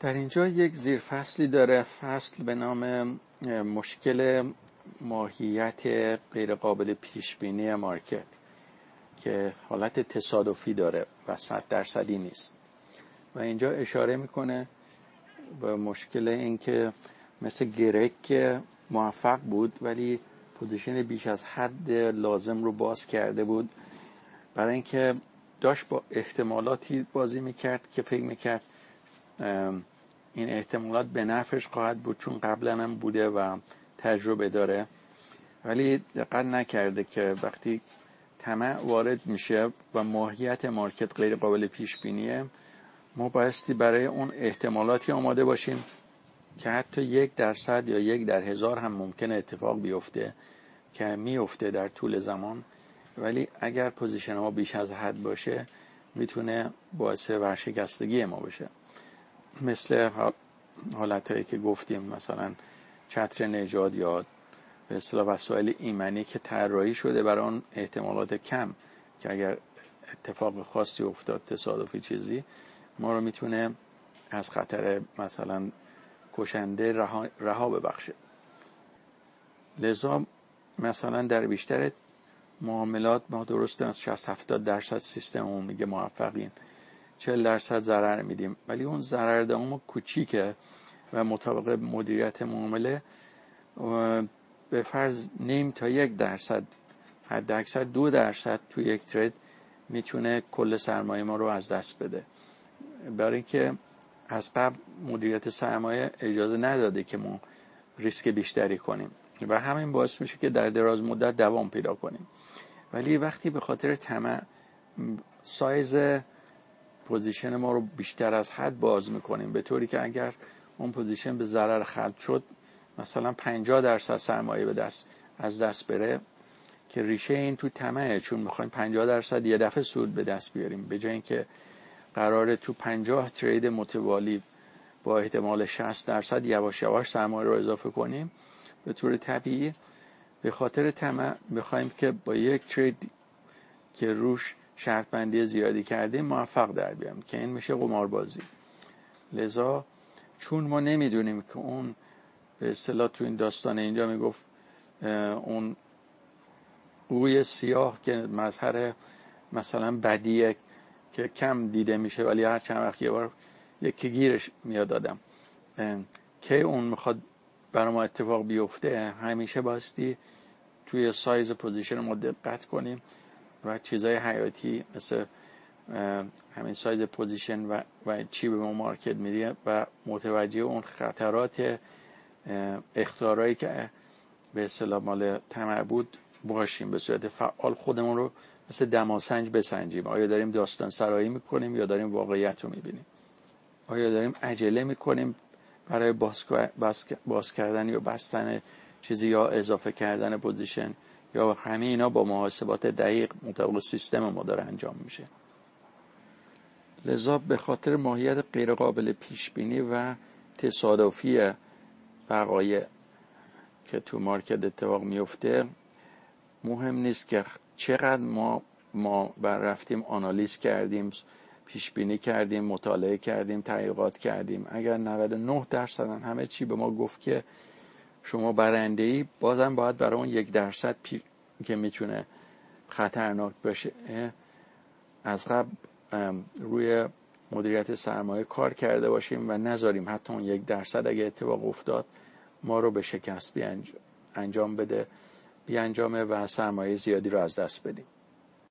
در اینجا یک زیرفصلی داره فصل به نام مشکل ماهیت غیرقابل پیش بینی market که حالت تصادفی داره و صد درصدی نیست. و اینجا اشاره می‌کنه به مشکل اینکه مثل گرک موفق بود ولی position بیش از حد لازم رو باز کرده بود. برای اینکه داشت با احتمالاتی بازی می‌کرد که فکر می‌کرد. این احتمالات به نفعش خواهد بود چون قبلا هم بوده و تجربه داره. ولی دقت نکرده که وقتی طمع وارد میشه و ماهیت مارکت غیر قابل پیش بینیه ما بایستی برای اون احتمالاتی آماده باشیم که حتی یک درصد یا یک در هزار هم ممکن اتفاق بیفته که میفته در طول زمان. ولی اگر position ما بیش از حد باشه می‌تونه باعث ورشکستگی ما بشه. مثل حالت هایی که گفتیم مثلا چتر نجات یا به اصطلاح وسایل ایمنی که طراحی شده برای اون احتمالات کم که اگر اتفاق خاصی افتاد تصادفی چیزی ما رو می‌تونه از خطر مثلا کشنده رها, رها ببخشه. لذا مثلا در بیشتر معاملات ما درست از 60 70 درصد سیستم میگه موفقین. 40 درصد ضرر میدیم. ولی اون ضرر دام کوچیکه و مطابق مدیریت معامله به فرض نیم تا یک درصد حد اکثر دو درصد تو یک ترید می‌تونه کل سرمایه ما رو از دست بده. برای اینکه از قبل مدیریت سرمایه اجازه نداده که ما ریسک بیشتری کنیم. و همین باعث میشه که در دراز مدت دوام پیدا کنیم. ولی وقتی به خاطر طمع size position ما رو بیشتر از حد باز می‌کنیم. به طوری که اگر اون position به ضرر ختم شد مثلا 50 درصد سرمایه به دست از دست بره که ریشه این تو طمعه. چون می‌خوایم 50 درصد یه دفعه سود به دست بیاریم. به جای اینکه قراره تو 50 ترید متوالی با احتمال 60 درصد یواش یواش سرمایه رو اضافه کنیم به طور طبیعی به خاطر طمع می‌خوایم که با یک ترید که روش شرط بندی زیادی کردیم موفق در بیام. که این میشه قماربازی. لذا چون ما نمی‌دونیم که اون به اصطلاح تو این داستان اینجا می‌گفت اون قوی سیاه که مظهر مثلا بدیه که کم دیده میشه ولی هر چند وقت یه بار یکی گیرش میاد دادم که اون می‌خواد برای ما اتفاق بیفته همیشه باستی توی سایز پوزیشن ما دقت کنیم. و چیزای حیاتی مثل همین سایز پوزیشن و, و چی به ما مارکت میده و متوجه اون خطرات اختارایی که به اصطلاح مال تمر بود باشیم به صورت فعال خودمون رو مثل دماسنج بسنجیم. آیا داریم داستان سرایی می‌کنیم یا داریم واقعیت رو می‌بینیم؟ آیا داریم عجله می‌کنیم برای باز, باز کردن یا بستن چیزی یا اضافه کردن پوزیشن؟ یا همه اینا با محاسبات دقیق مطابق سیستم ما داره انجام میشه. لذا به خاطر ماهیت غیرقابل پیش بینی و تصادفی وقایع که تو مارکت اتفاق میفته مهم نیست که چقدر ما ما بر رفتیم آنالیز کردیم پیش بینی کردیم مطالعه کردیم تحقیقات کردیم. اگر 99 درصد همه چی به ما گفت که شما برنده ای بازم باید برای اون یک درصد که می‌تونه خطرناک باشه. از قبل روی مدیریت سرمایه کار کرده باشیم و نذاریم حتی اون یک درصد اگه اتفاق افتاد ما رو به شکست انجام بده بیانجامه و سرمایه زیادی رو از دست بدیم.